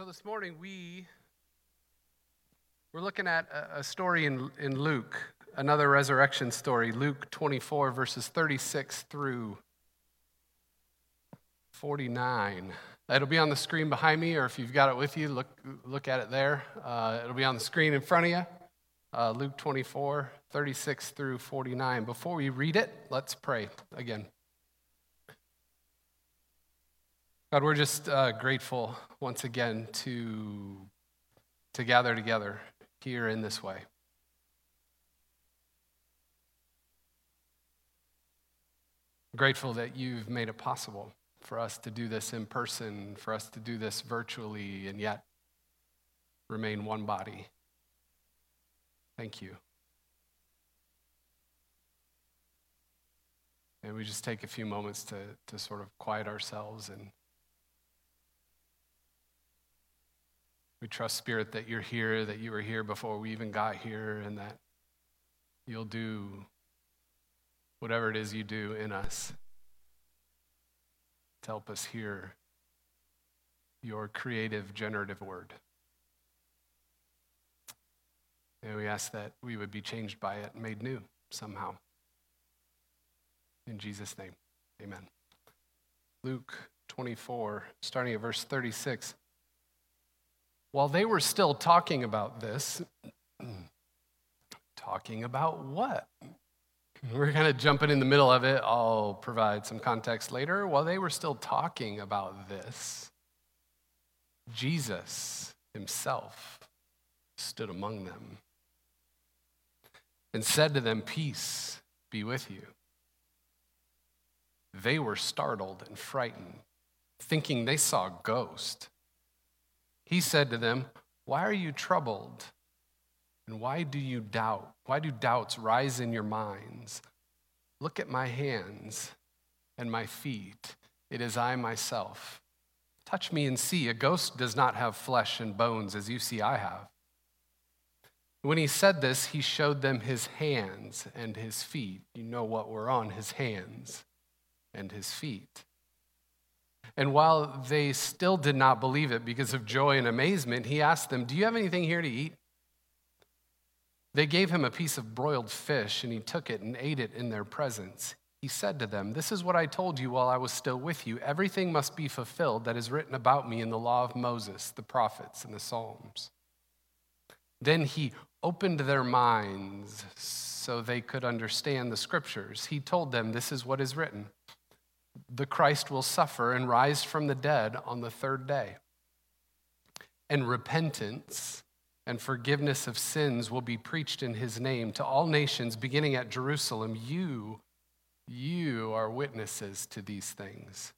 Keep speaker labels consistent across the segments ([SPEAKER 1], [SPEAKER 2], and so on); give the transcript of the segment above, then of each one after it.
[SPEAKER 1] So this morning we we're looking at a, story in, in Luke, another resurrection story, Luke 24 verses 36 through 49. It'll be on the screen behind me, or if you've got it with you, look look at it there. Uh, it'll be on the screen in front of you. Uh, Luke 24, 36 through 49. Before we read it, let's pray again. God, we're just uh, grateful once again to, to gather together here in this way. Grateful that you've made it possible for us to do this in person, for us to do this virtually, and yet remain one body. Thank you. And we just take a few moments to, to sort of quiet ourselves and We trust, Spirit, that you're here, that you were here before we even got here, and that you'll do whatever it is you do in us to help us hear your creative, generative word. And we ask that we would be changed by it, made new somehow. In Jesus' name, amen. Luke 24, starting at verse 36. While they were still talking about this, talking about what? We're kind of jumping in the middle of it. I'll provide some context later. While they were still talking about this, Jesus himself stood among them and said to them, Peace be with you. They were startled and frightened, thinking they saw a ghost. He said to them, Why are you troubled? And why do you doubt? Why do doubts rise in your minds? Look at my hands and my feet. It is I myself. Touch me and see. A ghost does not have flesh and bones as you see I have. When he said this, he showed them his hands and his feet. You know what were on his hands and his feet. And while they still did not believe it because of joy and amazement, he asked them, Do you have anything here to eat? They gave him a piece of broiled fish, and he took it and ate it in their presence. He said to them, This is what I told you while I was still with you. Everything must be fulfilled that is written about me in the law of Moses, the prophets, and the Psalms. Then he opened their minds so they could understand the scriptures. He told them, This is what is written the Christ will suffer and rise from the dead on the third day. And repentance and forgiveness of sins will be preached in his name to all nations, beginning at Jerusalem. You, you are witnesses to these things.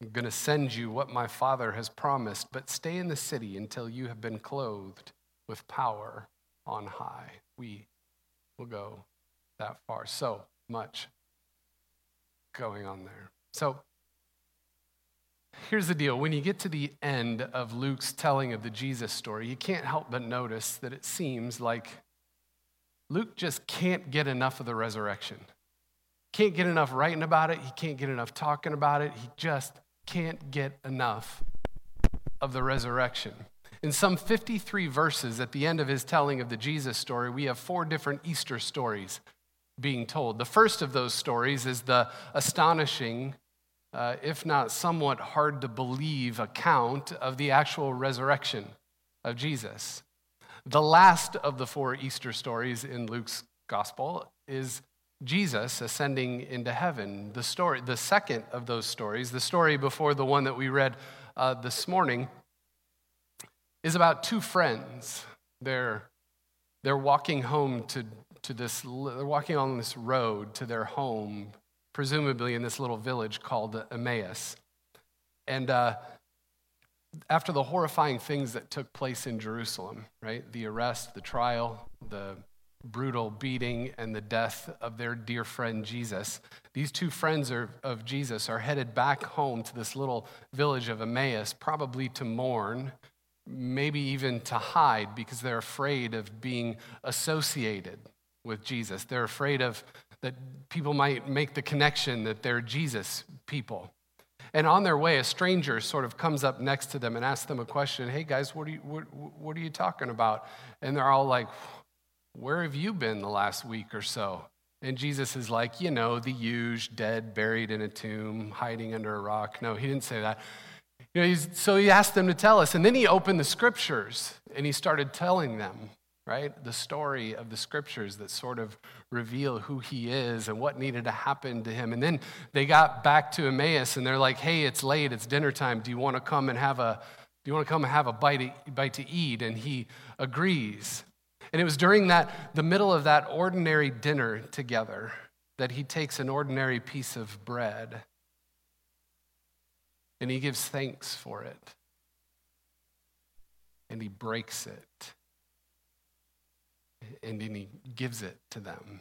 [SPEAKER 1] I'm going to send you what my Father has promised, but stay in the city until you have been clothed with power on high. We will go that far. So much going on there. So here's the deal when you get to the end of Luke's telling of the Jesus story, you can't help but notice that it seems like Luke just can't get enough of the resurrection. Can't get enough writing about it. He can't get enough talking about it. He just can't get enough of the resurrection. In some 53 verses at the end of his telling of the Jesus story, we have four different Easter stories being told. The first of those stories is the astonishing, uh, if not somewhat hard to believe, account of the actual resurrection of Jesus. The last of the four Easter stories in Luke's gospel is Jesus ascending into heaven. The story, the second of those stories, the story before the one that we read uh, this morning, is about two friends. They're, they're walking home to to this, they're walking on this road to their home, presumably in this little village called Emmaus. And uh, after the horrifying things that took place in Jerusalem, right? The arrest, the trial, the brutal beating, and the death of their dear friend Jesus, these two friends are, of Jesus are headed back home to this little village of Emmaus, probably to mourn, maybe even to hide because they're afraid of being associated with Jesus. They're afraid of that people might make the connection that they're Jesus people. And on their way, a stranger sort of comes up next to them and asks them a question Hey guys, what are you, what, what are you talking about? And they're all like, Where have you been the last week or so? And Jesus is like, You know, the huge, dead, buried in a tomb, hiding under a rock. No, he didn't say that. You know, so he asked them to tell us. And then he opened the scriptures and he started telling them right? The story of the scriptures that sort of reveal who he is and what needed to happen to him. And then they got back to Emmaus and they're like, hey, it's late, it's dinner time. Do you want to come and have a do you want to come and have a bite, bite to eat? And he agrees. And it was during that the middle of that ordinary dinner together that he takes an ordinary piece of bread and he gives thanks for it. And he breaks it and then he gives it to them.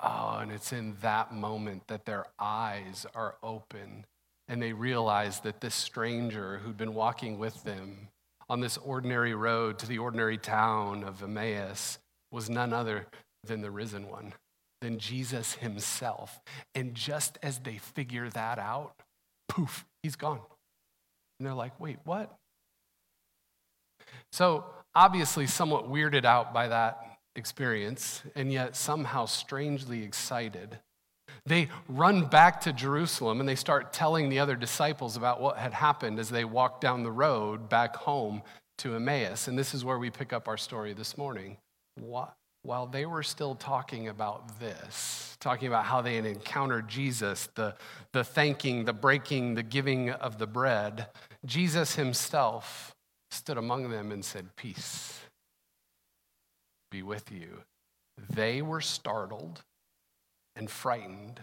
[SPEAKER 1] Oh, and it's in that moment that their eyes are open and they realize that this stranger who'd been walking with them on this ordinary road to the ordinary town of Emmaus was none other than the risen one, than Jesus himself. And just as they figure that out, poof, he's gone. And they're like, wait, what? So obviously somewhat weirded out by that experience, and yet somehow strangely excited. They run back to Jerusalem and they start telling the other disciples about what had happened as they walked down the road back home to Emmaus. And this is where we pick up our story this morning. While they were still talking about this, talking about how they had encountered Jesus, the, the thanking, the breaking, the giving of the bread, Jesus himself stood among them and said, Peace be with you. They were startled and frightened,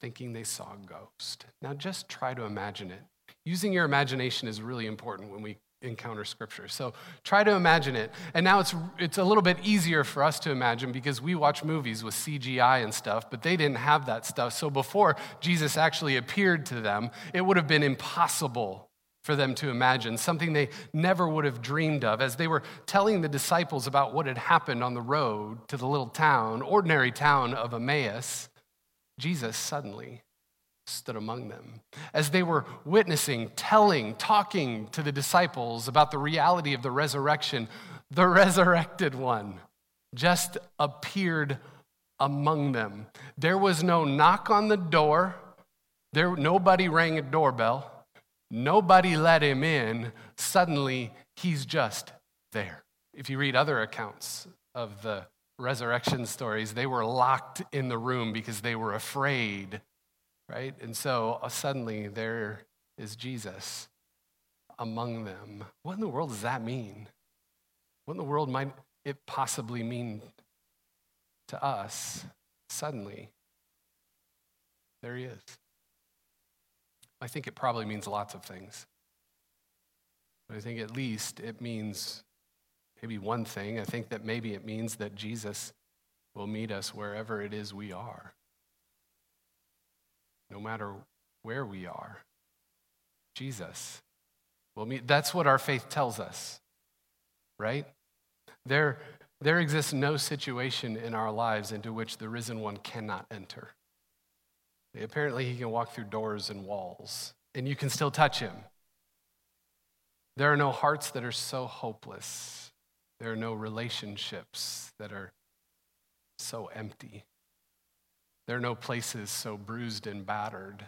[SPEAKER 1] thinking they saw a ghost. Now, just try to imagine it. Using your imagination is really important when we encounter scripture. So try to imagine it. And now it's, it's a little bit easier for us to imagine because we watch movies with CGI and stuff, but they didn't have that stuff. So before Jesus actually appeared to them, it would have been impossible for them to imagine, something they never would have dreamed of. As they were telling the disciples about what had happened on the road to the little town, ordinary town of Emmaus, Jesus suddenly stood among them. As they were witnessing, telling, talking to the disciples about the reality of the resurrection, the resurrected one just appeared among them. There was no knock on the door. There, nobody rang a doorbell. Nobody let him in. Suddenly, he's just there. If you read other accounts of the resurrection stories, they were locked in the room because they were afraid, right? And so uh, suddenly there is Jesus among them. What in the world does that mean? What in the world might it possibly mean to us? Suddenly, there he is. I think it probably means lots of things. But I think at least it means maybe one thing. I think that maybe it means that Jesus will meet us wherever it is we are, no matter where we are. Jesus will meet. That's what our faith tells us, right? There, there exists no situation in our lives into which the risen one cannot enter. Apparently, he can walk through doors and walls, and you can still touch him. There are no hearts that are so hopeless. There are no relationships that are so empty. There are no places so bruised and battered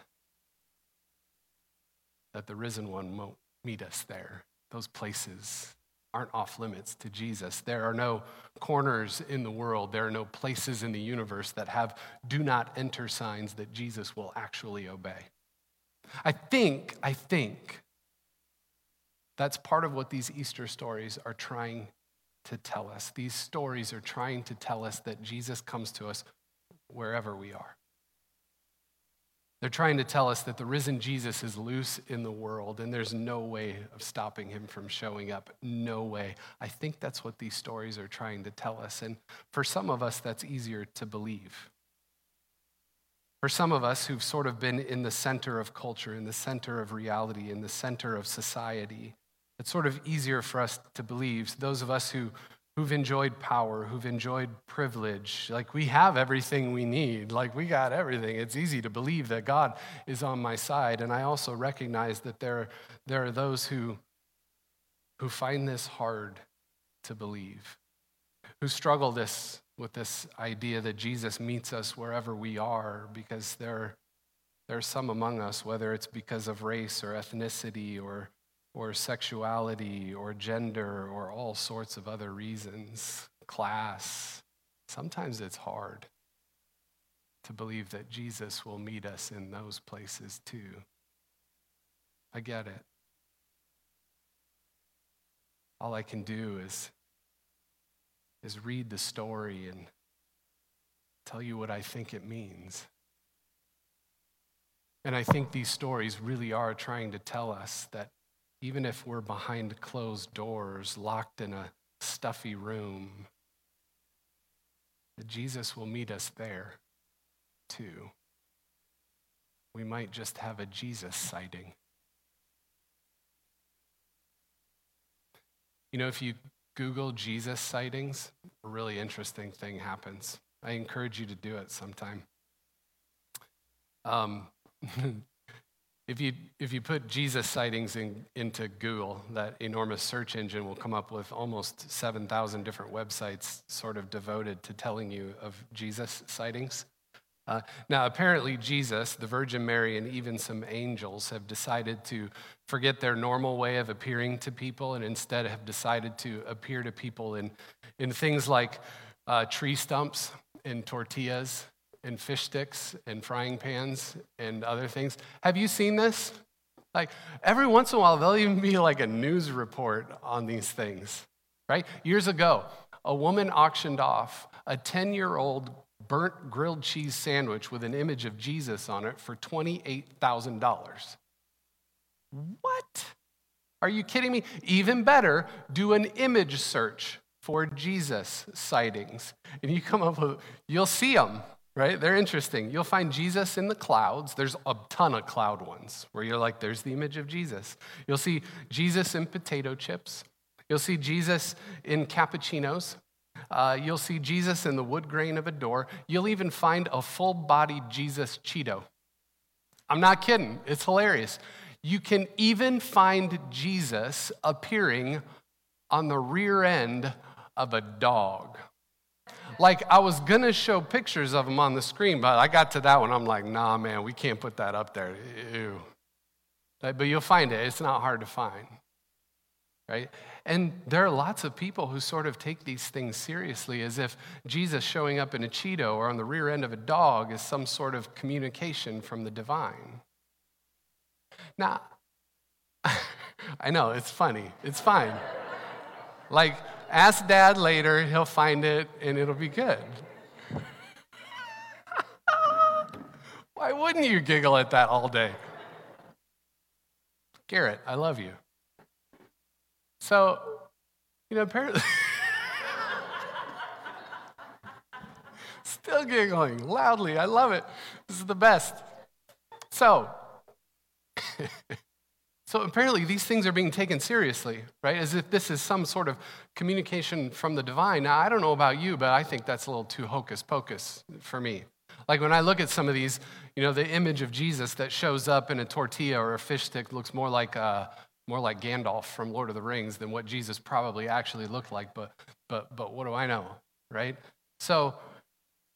[SPEAKER 1] that the risen one won't meet us there. Those places aren't off limits to Jesus. There are no corners in the world, there are no places in the universe that have do not enter signs that Jesus will actually obey. I think, I think that's part of what these Easter stories are trying to tell us. These stories are trying to tell us that Jesus comes to us wherever we are. They're trying to tell us that the risen Jesus is loose in the world and there's no way of stopping him from showing up. No way. I think that's what these stories are trying to tell us. And for some of us, that's easier to believe. For some of us who've sort of been in the center of culture, in the center of reality, in the center of society, it's sort of easier for us to believe. Those of us who who've enjoyed power, who've enjoyed privilege. Like we have everything we need. Like we got everything. It's easy to believe that God is on my side. And I also recognize that there, there are those who, who find this hard to believe, who struggle this with this idea that Jesus meets us wherever we are, because there, there are some among us, whether it's because of race or ethnicity or or sexuality or gender or all sorts of other reasons, class. Sometimes it's hard to believe that Jesus will meet us in those places too. I get it. All I can do is, is read the story and tell you what I think it means. And I think these stories really are trying to tell us that even if we're behind closed doors, locked in a stuffy room, that Jesus will meet us there too. We might just have a Jesus sighting. You know, if you Google Jesus sightings, a really interesting thing happens. I encourage you to do it sometime. Um, If you, if you put Jesus sightings in, into Google, that enormous search engine will come up with almost 7,000 different websites sort of devoted to telling you of Jesus sightings. Uh, now, apparently, Jesus, the Virgin Mary, and even some angels have decided to forget their normal way of appearing to people and instead have decided to appear to people in, in things like uh, tree stumps and tortillas and fish sticks and frying pans and other things. Have you seen this? Like every once in a while, there'll even be like a news report on these things, right? Years ago, a woman auctioned off a 10 year old burnt grilled cheese sandwich with an image of Jesus on it for $28,000. What? Are you kidding me? Even better, do an image search for Jesus sightings. And you come up with, you'll see them right? They're interesting. You'll find Jesus in the clouds. There's a ton of cloud ones where you're like, there's the image of Jesus. You'll see Jesus in potato chips. You'll see Jesus in cappuccinos. Uh, you'll see Jesus in the wood grain of a door. You'll even find a full bodied Jesus Cheeto. I'm not kidding, it's hilarious. You can even find Jesus appearing on the rear end of a dog. Like, I was gonna show pictures of them on the screen, but I got to that one. I'm like, nah, man, we can't put that up there. Ew. But you'll find it, it's not hard to find, right? And there are lots of people who sort of take these things seriously as if Jesus showing up in a Cheeto or on the rear end of a dog is some sort of communication from the divine. Now, I know, it's funny. It's fine. Like, Ask dad later, he'll find it and it'll be good. Why wouldn't you giggle at that all day? Garrett, I love you. So, you know, apparently. Still giggling loudly. I love it. This is the best. So, So apparently, these things are being taken seriously, right? As if this is some sort of communication from the divine. Now, I don't know about you, but I think that's a little too hocus pocus for me. Like when I look at some of these, you know, the image of Jesus that shows up in a tortilla or a fish stick looks more like uh, more like Gandalf from Lord of the Rings than what Jesus probably actually looked like. But but but what do I know, right? So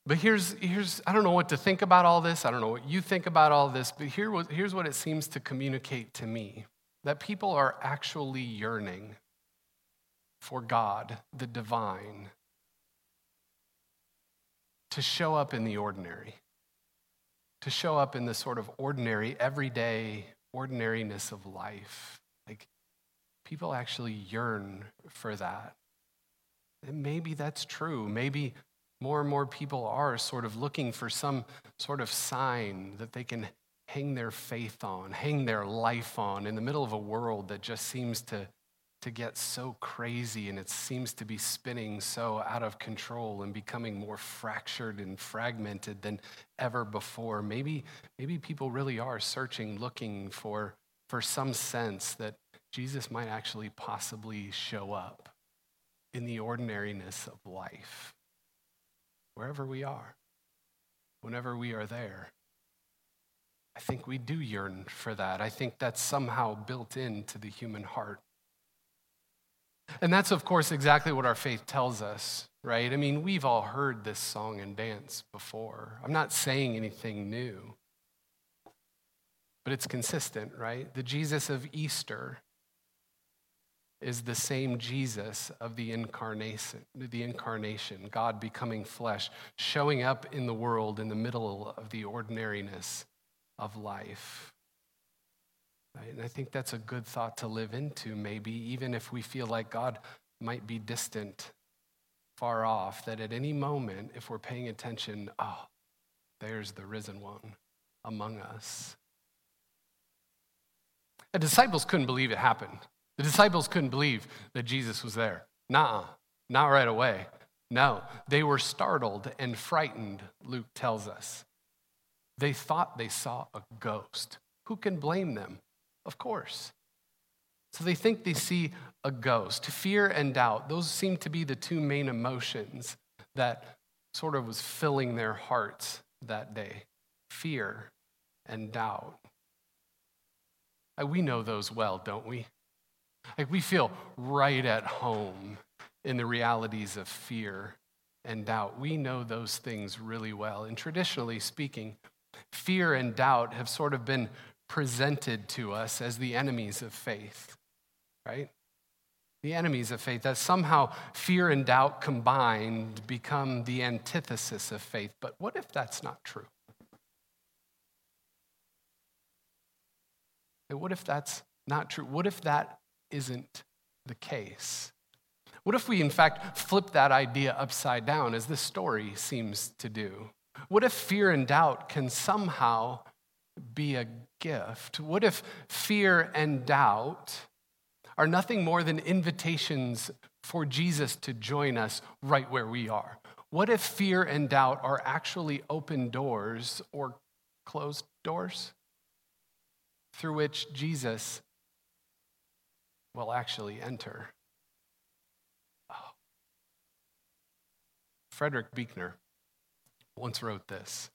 [SPEAKER 1] but here's, here's, I don't know what to think about all this. I don't know what you think about all this, but here, was, here's what it seems to communicate to me that people are actually yearning for God, the divine, to show up in the ordinary, to show up in the sort of ordinary, everyday ordinariness of life. Like people actually yearn for that. And maybe that's true. Maybe more and more people are sort of looking for some sort of sign that they can hang their faith on, hang their life on in the middle of a world that just seems to, to get so crazy and it seems to be spinning so out of control and becoming more fractured and fragmented than ever before. Maybe, maybe people really are searching, looking for, for some sense that Jesus might actually possibly show up in the ordinariness of life, wherever we are, whenever we are there. I think we do yearn for that. I think that's somehow built into the human heart. And that's, of course, exactly what our faith tells us, right? I mean, we've all heard this song and dance before. I'm not saying anything new, but it's consistent, right? The Jesus of Easter is the same Jesus of the incarnation, the incarnation, God becoming flesh, showing up in the world in the middle of the ordinariness of life. Right? And I think that's a good thought to live into, maybe, even if we feel like God might be distant, far off, that at any moment, if we're paying attention, oh, there's the risen one among us. The disciples couldn't believe it happened. The disciples couldn't believe that Jesus was there. Nah, not right away. No, they were startled and frightened, Luke tells us. They thought they saw a ghost. Who can blame them? Of course. So they think they see a ghost. Fear and doubt, those seem to be the two main emotions that sort of was filling their hearts that day fear and doubt. We know those well, don't we? Like we feel right at home in the realities of fear and doubt. We know those things really well. And traditionally speaking, fear and doubt have sort of been presented to us as the enemies of faith, right? The enemies of faith, that somehow fear and doubt combined become the antithesis of faith. But what if that's not true? And What if that's not true? What if that isn't the case? What if we, in fact, flip that idea upside down, as this story seems to do? What if fear and doubt can somehow be a gift? What if fear and doubt are nothing more than invitations for Jesus to join us right where we are? What if fear and doubt are actually open doors or closed doors through which Jesus will actually enter. Oh. Frederick Buechner once wrote this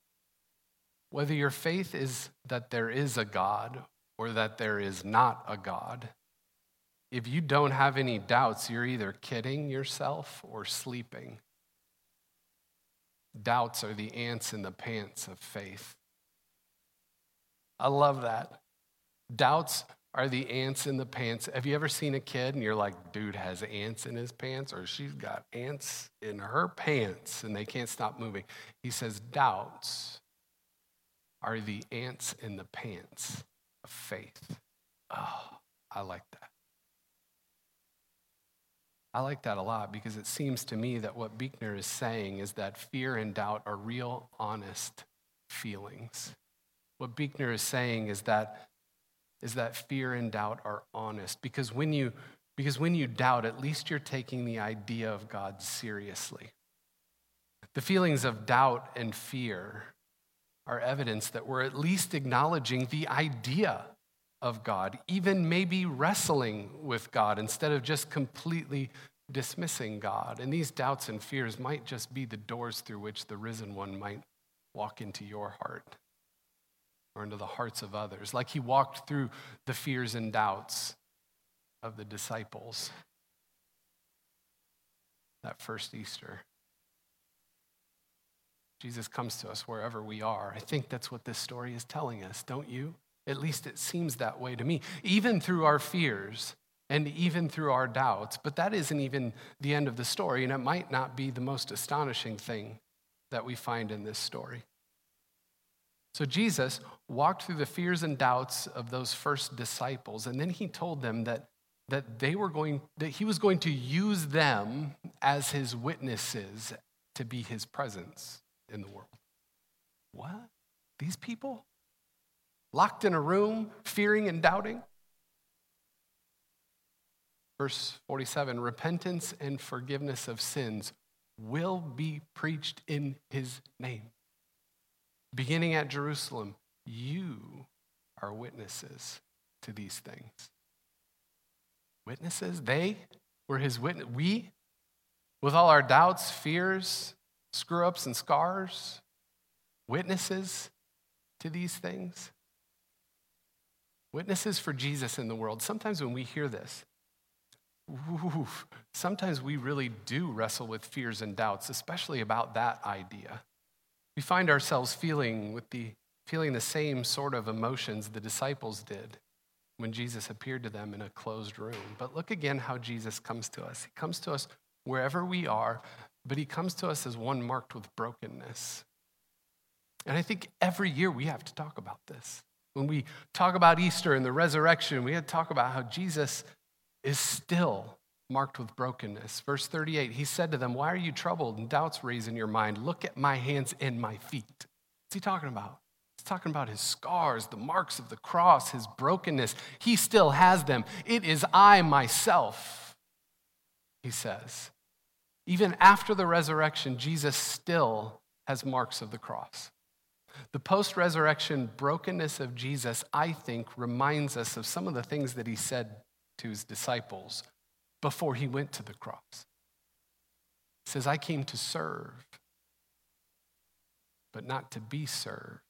[SPEAKER 1] Whether your faith is that there is a God or that there is not a God, if you don't have any doubts, you're either kidding yourself or sleeping. Doubts are the ants in the pants of faith. I love that. Doubts are the ants in the pants. Have you ever seen a kid and you're like, dude has ants in his pants, or she's got ants in her pants and they can't stop moving? He says, doubts are the ants in the pants of faith. Oh, I like that. I like that a lot because it seems to me that what Buechner is saying is that fear and doubt are real, honest feelings. What Buechner is saying is that is that fear and doubt are honest. Because when you, because when you doubt, at least you're taking the idea of God seriously. The feelings of doubt and fear are evidence that we're at least acknowledging the idea of God, even maybe wrestling with God instead of just completely dismissing God. And these doubts and fears might just be the doors through which the risen one might walk into your heart or into the hearts of others, like he walked through the fears and doubts of the disciples that first Easter. Jesus comes to us wherever we are. I think that's what this story is telling us, don't you? At least it seems that way to me, even through our fears and even through our doubts. But that isn't even the end of the story, and it might not be the most astonishing thing that we find in this story. So Jesus walked through the fears and doubts of those first disciples, and then he told them that, that they were going that he was going to use them as his witnesses to be his presence in the world. What? These people? Locked in a room, fearing and doubting? Verse 47 repentance and forgiveness of sins will be preached in his name beginning at Jerusalem, you are witnesses to these things. Witnesses? They were his witness. We? With all our doubts, fears, screw ups, and scars, witnesses to these things? Witnesses for Jesus in the world. Sometimes when we hear this, sometimes we really do wrestle with fears and doubts, especially about that idea. We find ourselves feeling with the feeling the same sort of emotions the disciples did when Jesus appeared to them in a closed room. But look again how Jesus comes to us. He comes to us wherever we are, but he comes to us as one marked with brokenness. And I think every year we have to talk about this. When we talk about Easter and the resurrection, we have to talk about how Jesus is still marked with brokenness. Verse 38, he said to them, Why are you troubled and doubts raise in your mind? Look at my hands and my feet. What's he talking about? He's talking about his scars, the marks of the cross, his brokenness. He still has them. It is I myself, he says. Even after the resurrection, Jesus still has marks of the cross. The post resurrection brokenness of Jesus, I think, reminds us of some of the things that he said to his disciples before he went to the cross. He says, I came to serve, but not to be served.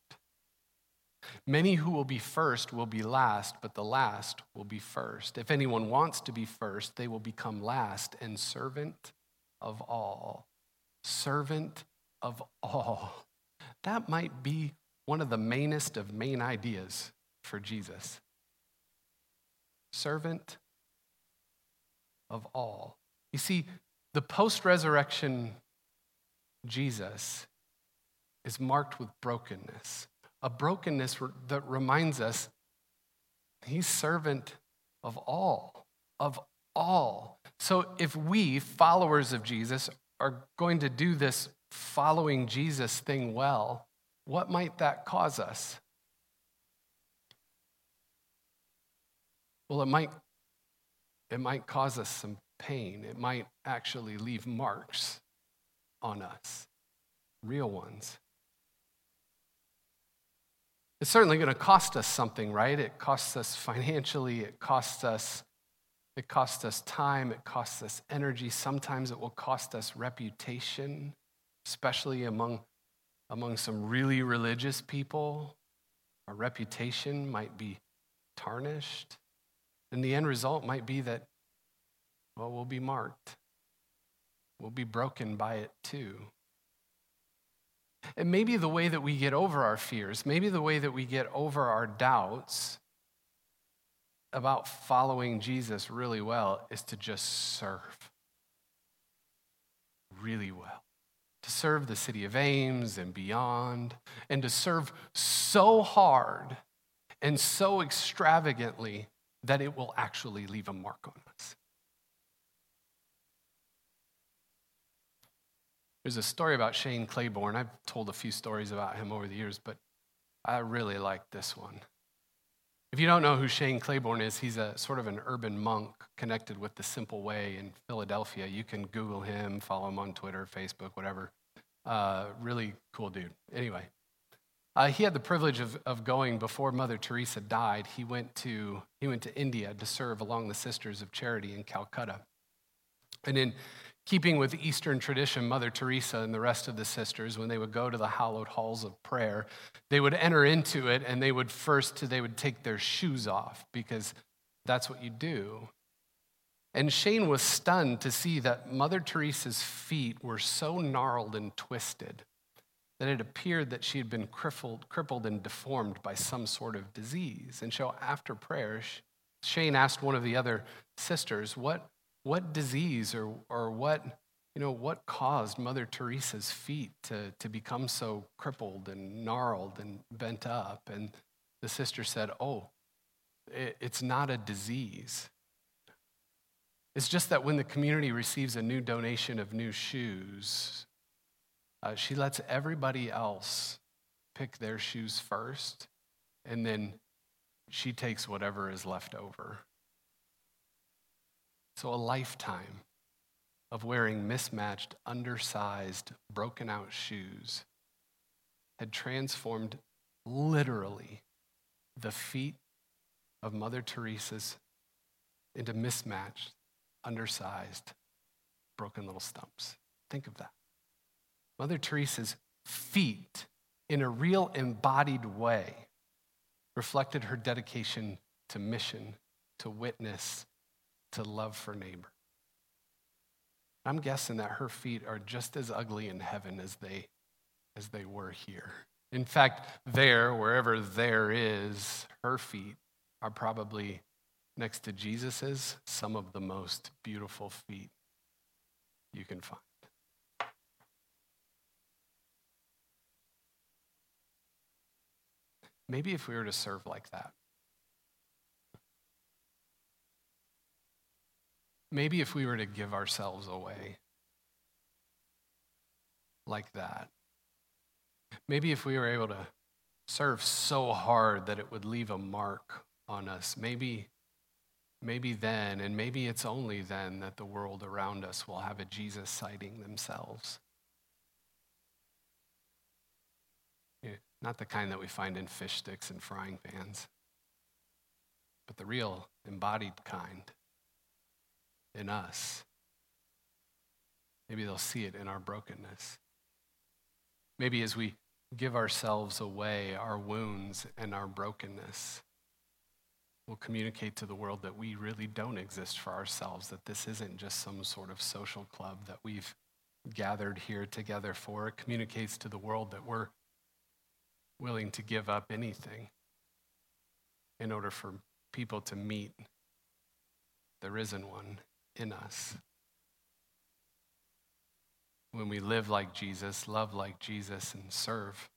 [SPEAKER 1] Many who will be first will be last, but the last will be first. If anyone wants to be first, they will become last and servant of all. Servant of all. That might be one of the mainest of main ideas for Jesus. Servant of all. You see, the post resurrection Jesus is marked with brokenness, a brokenness that reminds us he's servant of all, of all. So if we, followers of Jesus, are going to do this following Jesus thing well, what might that cause us? Well, it might, it might cause us some pain. It might actually leave marks on us, real ones. It's certainly going to cost us something, right? It costs us financially, it costs us it costs us time, it costs us energy. Sometimes it will cost us reputation especially among, among some really religious people. Our reputation might be tarnished. And the end result might be that, well, we'll be marked. We'll be broken by it too. And maybe the way that we get over our fears, maybe the way that we get over our doubts about following Jesus really well is to just serve really well to serve the city of Ames and beyond, and to serve so hard and so extravagantly that it will actually leave a mark on us. There's a story about Shane Claiborne. I've told a few stories about him over the years, but I really like this one. If you don't know who Shane Claiborne is, he's a sort of an urban monk connected with the Simple Way in Philadelphia. You can Google him, follow him on Twitter, Facebook, whatever. Uh, really cool dude. Anyway, uh, he had the privilege of, of going before Mother Teresa died. He went, to, he went to India to serve along the Sisters of Charity in Calcutta. And in keeping with Eastern tradition, Mother Teresa and the rest of the sisters, when they would go to the hallowed halls of prayer, they would enter into it and they would first they would take their shoes off because that's what you do. And Shane was stunned to see that Mother Teresa's feet were so gnarled and twisted that it appeared that she had been crippled, crippled and deformed by some sort of disease. And so after prayer, Shane asked one of the other sisters, what, what disease or, or what, you know, what caused Mother Teresa's feet to, to become so crippled and gnarled and bent up? And the sister said, Oh, it, it's not a disease. It's just that when the community receives a new donation of new shoes, uh, she lets everybody else pick their shoes first, and then she takes whatever is left over. So, a lifetime of wearing mismatched, undersized, broken out shoes had transformed literally the feet of Mother Teresa's into mismatched, undersized, broken little stumps. Think of that. Mother Teresa's feet, in a real embodied way, reflected her dedication to mission, to witness, to love for neighbor. I'm guessing that her feet are just as ugly in heaven as they, as they were here. In fact, there, wherever there is, her feet are probably next to Jesus's some of the most beautiful feet you can find. Maybe if we were to serve like that. Maybe if we were to give ourselves away like that. Maybe if we were able to serve so hard that it would leave a mark on us, maybe maybe then and maybe it's only then that the world around us will have a Jesus sighting themselves. Not the kind that we find in fish sticks and frying pans, but the real embodied kind in us. Maybe they'll see it in our brokenness. Maybe as we give ourselves away, our wounds and our brokenness will communicate to the world that we really don't exist for ourselves, that this isn't just some sort of social club that we've gathered here together for. It communicates to the world that we're willing to give up anything in order for people to meet the risen one in us. When we live like Jesus, love like Jesus, and serve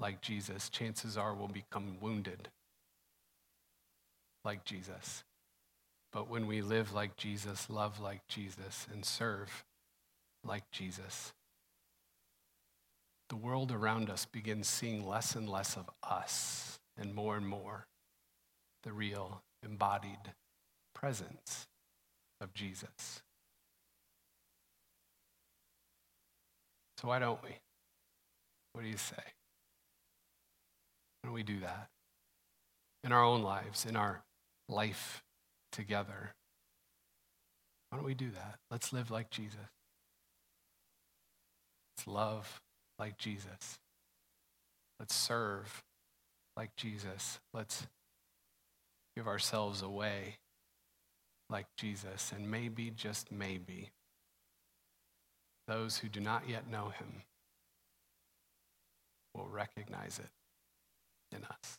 [SPEAKER 1] like Jesus, chances are we'll become wounded like Jesus. But when we live like Jesus, love like Jesus, and serve like Jesus, the world around us begins seeing less and less of us and more and more the real embodied presence of Jesus. So, why don't we? What do you say? Why don't we do that in our own lives, in our life together? Why don't we do that? Let's live like Jesus. Let's love like Jesus. Let's serve like Jesus. Let's give ourselves away like Jesus. And maybe, just maybe, those who do not yet know him will recognize it in us.